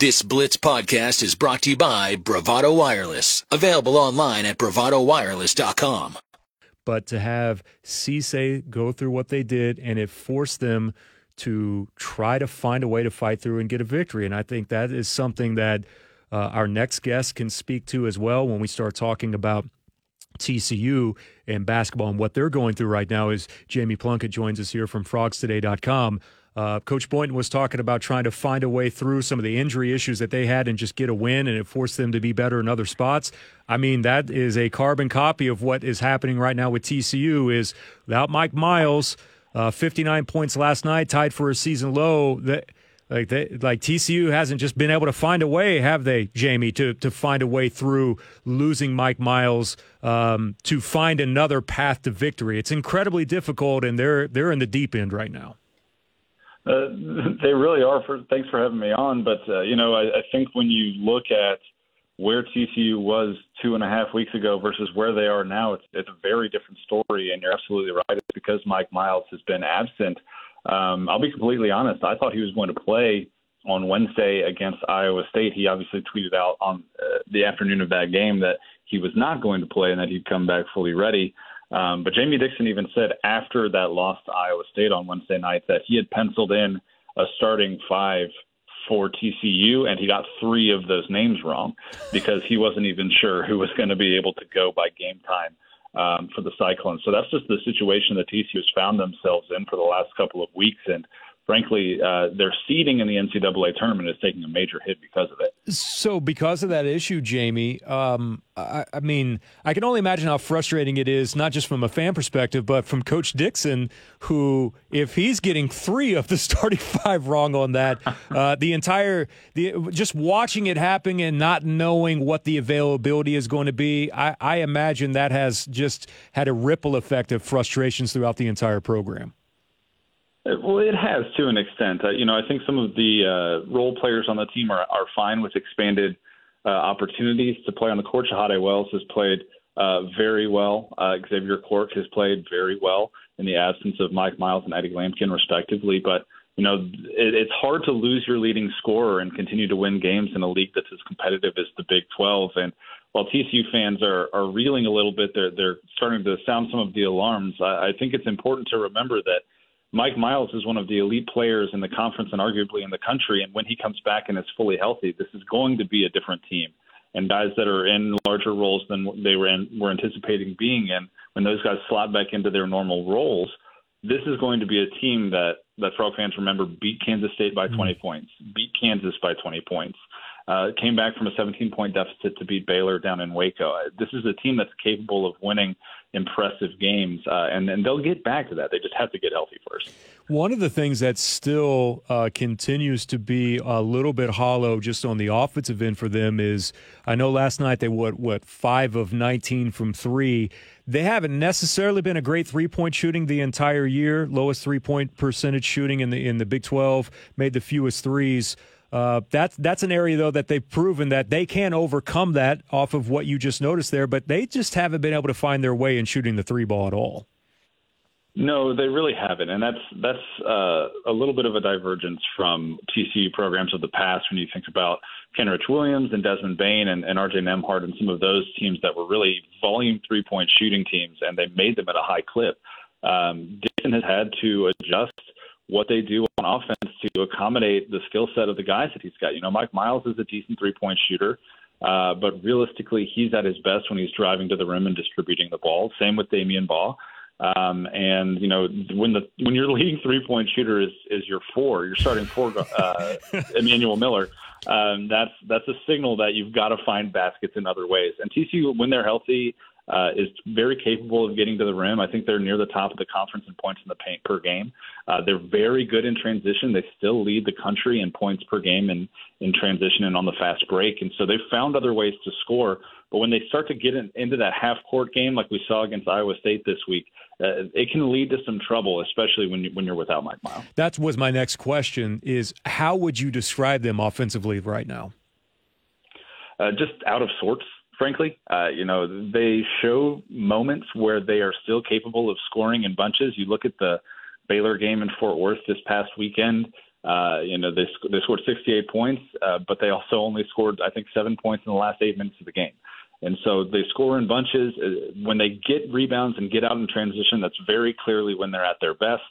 This Blitz podcast is brought to you by Bravado Wireless, available online at bravadowireless.com. But to have Cisse go through what they did and it forced them to try to find a way to fight through and get a victory. And I think that is something that uh, our next guest can speak to as well when we start talking about TCU and basketball and what they're going through right now. Is Jamie Plunkett joins us here from frogstoday.com. Uh, Coach Boynton was talking about trying to find a way through some of the injury issues that they had and just get a win, and it forced them to be better in other spots. I mean, that is a carbon copy of what is happening right now with TCU. Is without Mike Miles, uh, 59 points last night, tied for a season low. That like they, like TCU hasn't just been able to find a way, have they, Jamie, to to find a way through losing Mike Miles um, to find another path to victory. It's incredibly difficult, and they're they're in the deep end right now. Uh, they really are. For thanks for having me on. But uh, you know, I, I think when you look at where TCU was two and a half weeks ago versus where they are now, it's it's a very different story. And you're absolutely right. It's because Mike Miles has been absent. Um, I'll be completely honest. I thought he was going to play on Wednesday against Iowa State. He obviously tweeted out on uh, the afternoon of that game that he was not going to play and that he'd come back fully ready. Um, but Jamie Dixon even said after that loss to Iowa State on Wednesday night that he had penciled in a starting five for TCU, and he got three of those names wrong because he wasn't even sure who was going to be able to go by game time um, for the Cyclones. So that's just the situation that TCU has found themselves in for the last couple of weeks, and frankly, uh, their seeding in the NCAA tournament is taking a major hit because of it. So, because of that issue, Jamie, um, I, I, mean, I can only imagine how frustrating it is, not just from a fan perspective, but from Coach Dixon, who, if he's getting three of the starting five wrong on that, uh, the entire, the just watching it happen and not knowing what the availability is going to be, I, I imagine that has just had a ripple effect of frustrations throughout the entire program. Well, it has to an extent. Uh, you know, I think some of the uh, role players on the team are, are fine with expanded uh, opportunities to play on the court. Shahada Wells has played uh, very well. Uh, Xavier Cork has played very well in the absence of Mike Miles and Eddie Lampkin, respectively. But you know, it, it's hard to lose your leading scorer and continue to win games in a league that's as competitive as the Big 12. And while TCU fans are, are reeling a little bit, they're they're starting to sound some of the alarms. I, I think it's important to remember that Mike Miles is one of the elite players in the conference and arguably in the country. And when he comes back and is fully healthy, this is going to be a different team. And guys that are in larger roles than they were in, were anticipating being in, when those guys slot back into their normal roles, this is going to be a team that that Frog fans remember beat Kansas State by 20 mm-hmm. points, beat Kansas by 20 points, uh, came back from a 17 point deficit to beat Baylor down in Waco. This is a team that's capable of winning impressive games, uh, and and they'll get back to that. They just have to get healthy first. One of the things that still uh, continues to be a little bit hollow just on the offensive end for them is I know last night they what what five of 19 from three. They haven't necessarily been a great three point shooting the entire year. Lowest three point percentage shooting in the in the Big 12. Made the fewest threes. Uh, that's that's an area though that they've proven that they can overcome that off of what you just noticed there, but they just haven't been able to find their way in shooting the three ball at all. No, they really haven't, and that's that's uh, a little bit of a divergence from TCU programs of the past. When you think about Kenrich Williams and Desmond Bane and, and RJ Nembhard and some of those teams that were really volume three point shooting teams, and they made them at a high clip. Um, Dixon has had to adjust what they do offense to accommodate the skill set of the guys that he's got. You know, Mike Miles is a decent three point shooter, uh, but realistically, he's at his best when he's driving to the rim and distributing the ball. Same with Damion Baugh. Um, and you know when the when your leading three point shooter is is your four, you're starting four, uh, Emanuel Miller. Um, that's that's a signal that you've got to find baskets in other ways. And TCU, when they're healthy, uh, is very capable of getting to the rim. I think they're near the top of the conference in points in the paint per game. Uh, they're very good in transition. They still lead the country in points per game in, in transition and on the fast break. And so they've found other ways to score. But when they start to get in, into that half court game, like we saw against Iowa State this week, uh, it can lead to some trouble, especially when you, when you're without Mike Miles. That was my next question: is how would you describe them offensively right now? Uh, just out of sorts frankly. Uh, you know, they show moments where they are still capable of scoring in bunches. You look at the Baylor game in Fort Worth this past weekend. Uh, you know, they they scored 68 points, uh, but they also only scored I think seven points in the last eight minutes of the game. And so they score in bunches. Uh, when they get rebounds and get out in transition, that's very clearly when they're at their best.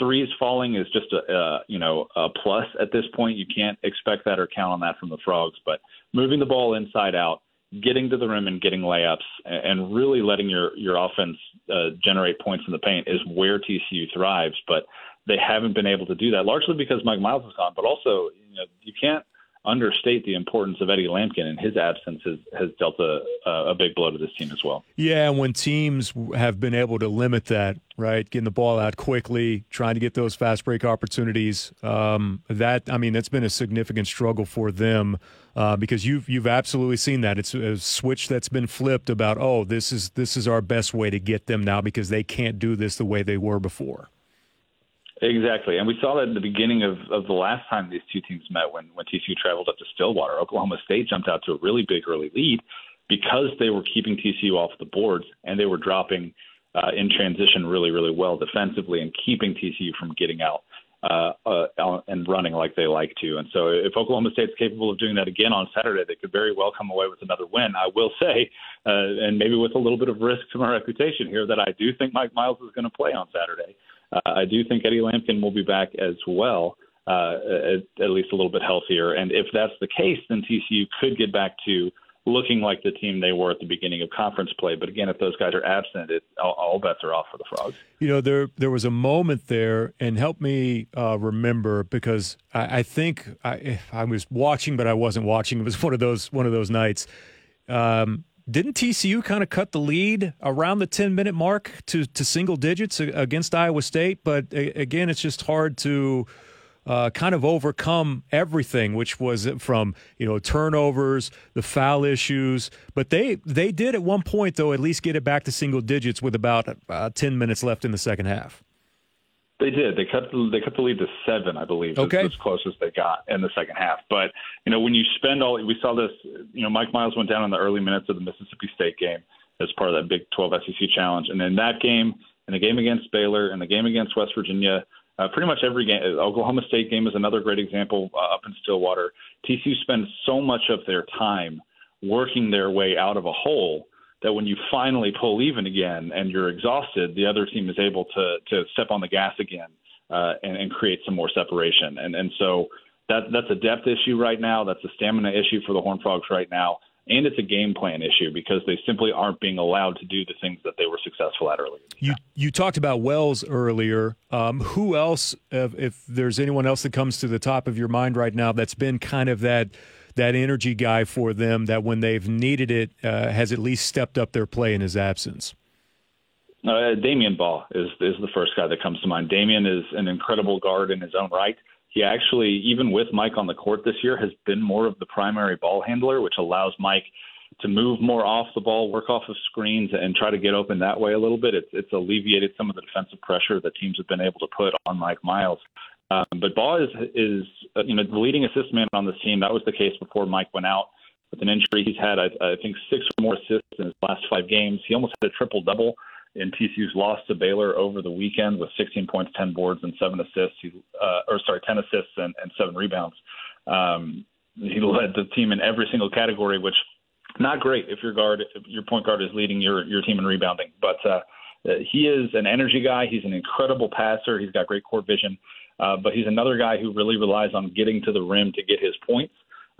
Threes falling is just a, uh, you know a plus at this point. You can't expect that or count on that from the Frogs. But moving the ball inside out, getting to the rim and getting layups, and really letting your your offense uh, generate points in the paint is where TCU thrives. But they haven't been able to do that, largely because Mike Miles is gone, but also you know you can't understate the importance of Eddie Lampkin, and his absence has, has dealt a, a big blow to this team as well. Yeah, when teams have been able to limit that, right, getting the ball out quickly, trying to get those fast break opportunities, um, that I mean, that's been a significant struggle for them uh, because you've you've absolutely seen that. It's a switch that's been flipped about, oh, this is this is our best way to get them now because they can't do this the way they were before. Exactly, and we saw that at the beginning of, of the last time these two teams met when when TCU traveled up to Stillwater. Oklahoma State jumped out to a really big early lead because they were keeping TCU off the boards and they were dropping uh, in transition really really well defensively and keeping TCU from getting out uh, uh, and running like they like to. And so, if Oklahoma State's capable of doing that again on Saturday, they could very well come away with another win. I will say, uh, and maybe with a little bit of risk to my reputation here, that I do think Mike Miles is going to play on Saturday. Uh, I do think Eddie Lampkin will be back as well, uh, at, at least a little bit healthier. And if that's the case, then TCU could get back to looking like the team they were at the beginning of conference play. But again, if those guys are absent, it, all, all, bets are off for the Frogs. You know, there there was a moment there, and help me uh, remember because I, I think I, I, was watching, but I wasn't watching. It was one of those one of those nights. Um, didn't TCU kind of cut the lead around the 10 minute mark to, to single digits against Iowa State? But again, it's just hard to uh, kind of overcome everything, which was from you know turnovers, the foul issues. But they they did at one point though at least get it back to single digits with about uh, 10 minutes left in the second half. They did. They cut the, they cut the lead to seven, I believe. Okay, as close as they got in the second half. But you know, when you spend all, we saw this. You know, Mike Miles went down in the early minutes of the Mississippi State game as part of that Big 12 SEC challenge, and in that game, in the game against Baylor, and the game against West Virginia, uh, pretty much every game. Oklahoma State game is another great example uh, up in Stillwater. TCU spends so much of their time working their way out of a hole that when you finally pull even again and you're exhausted, the other team is able to to step on the gas again uh, and, and create some more separation. And and so that that's a depth issue right now. That's a stamina issue for the Horned Frogs right now. And it's a game plan issue because they simply aren't being allowed to do the things that they were successful at earlier. You you talked about Wells earlier. Um, who else, if, if there's anyone else that comes to the top of your mind right now, that's been kind of that that energy guy for them that when they've needed it uh, has at least stepped up their play in his absence? Uh, Damion Baugh is is the first guy that comes to mind. Damion is an incredible guard in his own right. He actually, even with Mike on the court this year, has been more of the primary ball handler, which allows Mike to move more off the ball, work off of screens, and try to get open that way a little bit. It's, it's alleviated some of the defensive pressure that teams have been able to put on Mike Miles. Um, but Baugh is, is uh, you know, the leading assist man on this team. That was the case before Mike went out with an injury. He's had, I, I think, six or more assists in his last five games. He almost had a triple double in TCU's loss to Baylor over the weekend with 16 points, 10 boards, and seven assists. He, uh, or sorry, 10 assists and, and seven rebounds. Um, he led the team in every single category, which not great if your guard, if your point guard is leading your your team in rebounding. But uh, he is an energy guy. He's an incredible passer. He's got great court vision. Uh, but he's another guy who really relies on getting to the rim to get his points.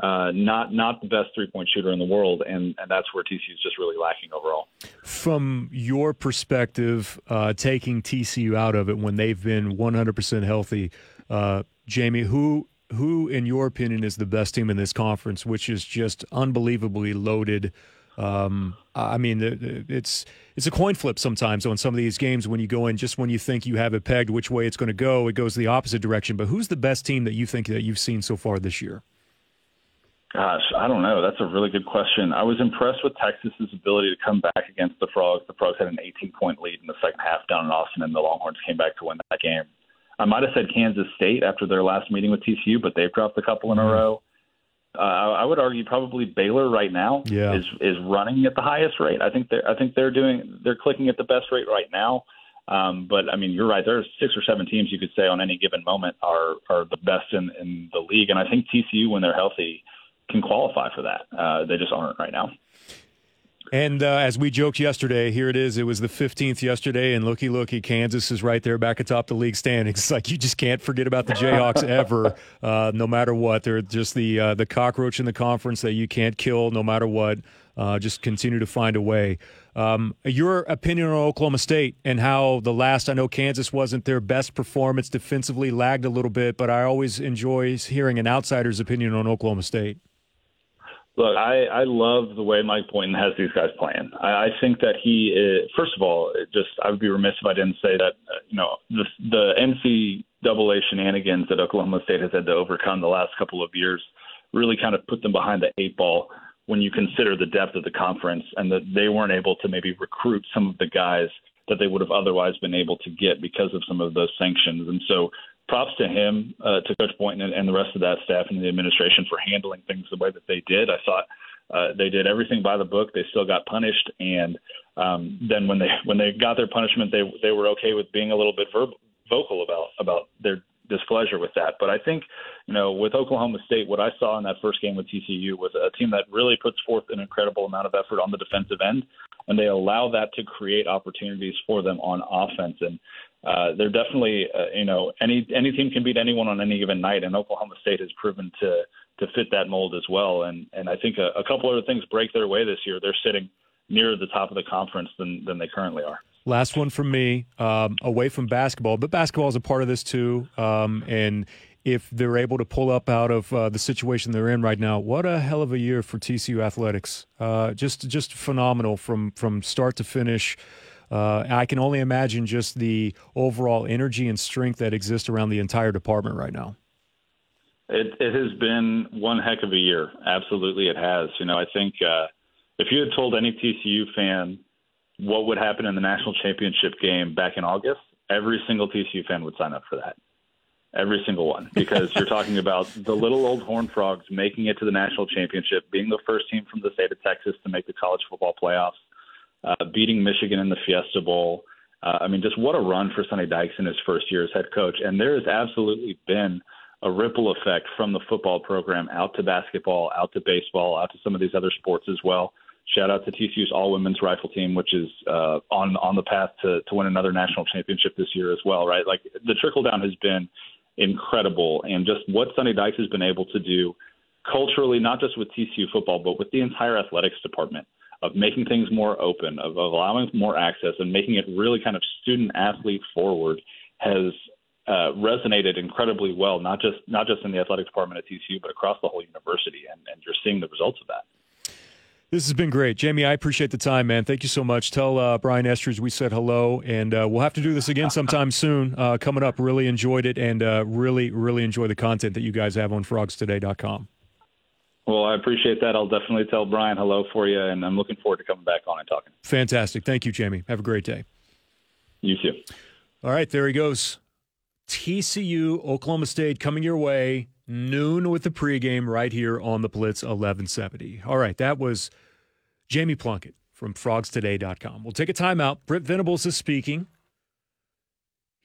Uh, not not the best three point shooter in the world, and, and that's where TCU is just really lacking overall. From your perspective, uh, taking TCU out of it when they've been 100% healthy, uh, Jamie, who who in your opinion is the best team in this conference, which is just unbelievably loaded? Um, I mean, it's it's a coin flip sometimes on some of these games when you go in just when you think you have it pegged which way it's going to go, it goes the opposite direction. But who's the best team that you think that you've seen so far this year? Gosh, I don't know. That's a really good question. I was impressed with Texas's ability to come back against the Frogs. The Frogs had an 18 point lead in the second half down in Austin, and the Longhorns came back to win that game. I might have said Kansas State after their last meeting with TCU, but they've dropped a couple in a mm-hmm. row uh, I would argue probably Baylor right now yeah. is is running at the highest rate. I think they're I think they're doing they're clicking at the best rate right now. Um, but I mean, you're right. There's six or seven teams you could say on any given moment are are the best in, in the league, and I think TCU, when they're healthy, can qualify for that. Uh, they just aren't right now. And uh, as we joked yesterday, here it is. It was the 15th yesterday, and looky, looky, Kansas is right there back atop the league standings. It's like you just can't forget about the Jayhawks ever, uh, no matter what. They're just the uh, the cockroach in the conference that you can't kill, no matter what. Uh, just continue to find a way. Um, your opinion on Oklahoma State and how the last, I know Kansas wasn't their best performance defensively, lagged a little bit, but I always enjoy hearing an outsider's opinion on Oklahoma State. Look, I, I love the way Mike Boynton has these guys playing. I, I think that he, is, first of all, just I would be remiss if I didn't say that uh, you know the the NCAA shenanigans that Oklahoma State has had to overcome the last couple of years really kind of put them behind the eight ball when you consider the depth of the conference and that they weren't able to maybe recruit some of the guys that they would have otherwise been able to get because of some of those sanctions. And so props to him, uh, to Coach Boynton and, and the rest of that staff and the administration for handling things the way that they did. I thought uh, they did everything by the book. They still got punished, and um, then when they when they got their punishment, they they were okay with being a little bit verb- vocal about about their displeasure with that. But I think, you know, with Oklahoma State, what I saw in that first game with TCU was a team that really puts forth an incredible amount of effort on the defensive end, and they allow that to create opportunities for them on offense. And uh, they're definitely, uh, you know, any any team can beat anyone on any given night, and Oklahoma State has proven to to fit that mold as well. And and I think a, a couple other things break their way this year. They're sitting nearer the top of the conference than than they currently are. Last one from me, um, away from basketball, but basketball is a part of this too. Um, and if they're able to pull up out of uh, the situation they're in right now, what a hell of a year for TCU athletics! Uh, just just phenomenal from from start to finish. Uh, I can only imagine just the overall energy and strength that exists around the entire department right now. It, it has been one heck of a year. Absolutely, it has. You know, I think uh, if you had told any TCU fan what would happen in the national championship game back in August, every single TCU fan would sign up for that. Every single one, because you're talking about the little old Horned Frogs making it to the national championship, being the first team from the state of Texas to make the college football playoffs, uh, beating Michigan in the Fiesta Bowl. Uh, I mean, just what a run for Sonny Dykes in his first year as head coach. And there has absolutely been a ripple effect from the football program out to basketball, out to baseball, out to some of these other sports as well. Shout out to TCU's all women's rifle team, which is uh, on on the path to to win another national championship this year as well. Right, like the trickle down has been incredible, and just what Sonny Dykes has been able to do culturally, not just with TCU football, but with the entire athletics department of making things more open, of, of allowing more access, and making it really kind of student athlete forward has uh, resonated incredibly well, not just not just in the athletic department at TCU, but across the whole university, and, and you're seeing the results of that. This has been great. Jamie, I appreciate the time, man. Thank you so much. Tell uh, Brian Estridge we said hello, and uh, we'll have to do this again sometime soon. Uh, coming up, really enjoyed it, and uh, really, really enjoy the content that you guys have on frogstoday.com. Well, I appreciate that. I'll definitely tell Brian hello for you, and I'm looking forward to coming back on and talking. Fantastic. Thank you, Jamie. Have a great day. You too. All right, there he goes. TCU, Oklahoma State coming your way noon with the pregame right here on the Blitz 1170. All right, that was Jamie Plunkett from frogstoday.com. We'll take a timeout. Brent Venables is speaking.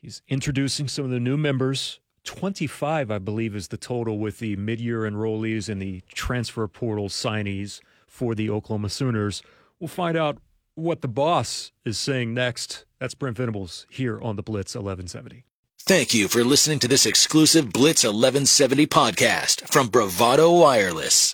He's introducing some of the new members. 25, I believe, is the total with the mid year enrollees and the transfer portal signees for the Oklahoma Sooners. We'll find out what the boss is saying next. That's Brent Venables here on the Blitz 1170. Thank you for listening to this exclusive Blitz 1170 podcast from Bravado Wireless.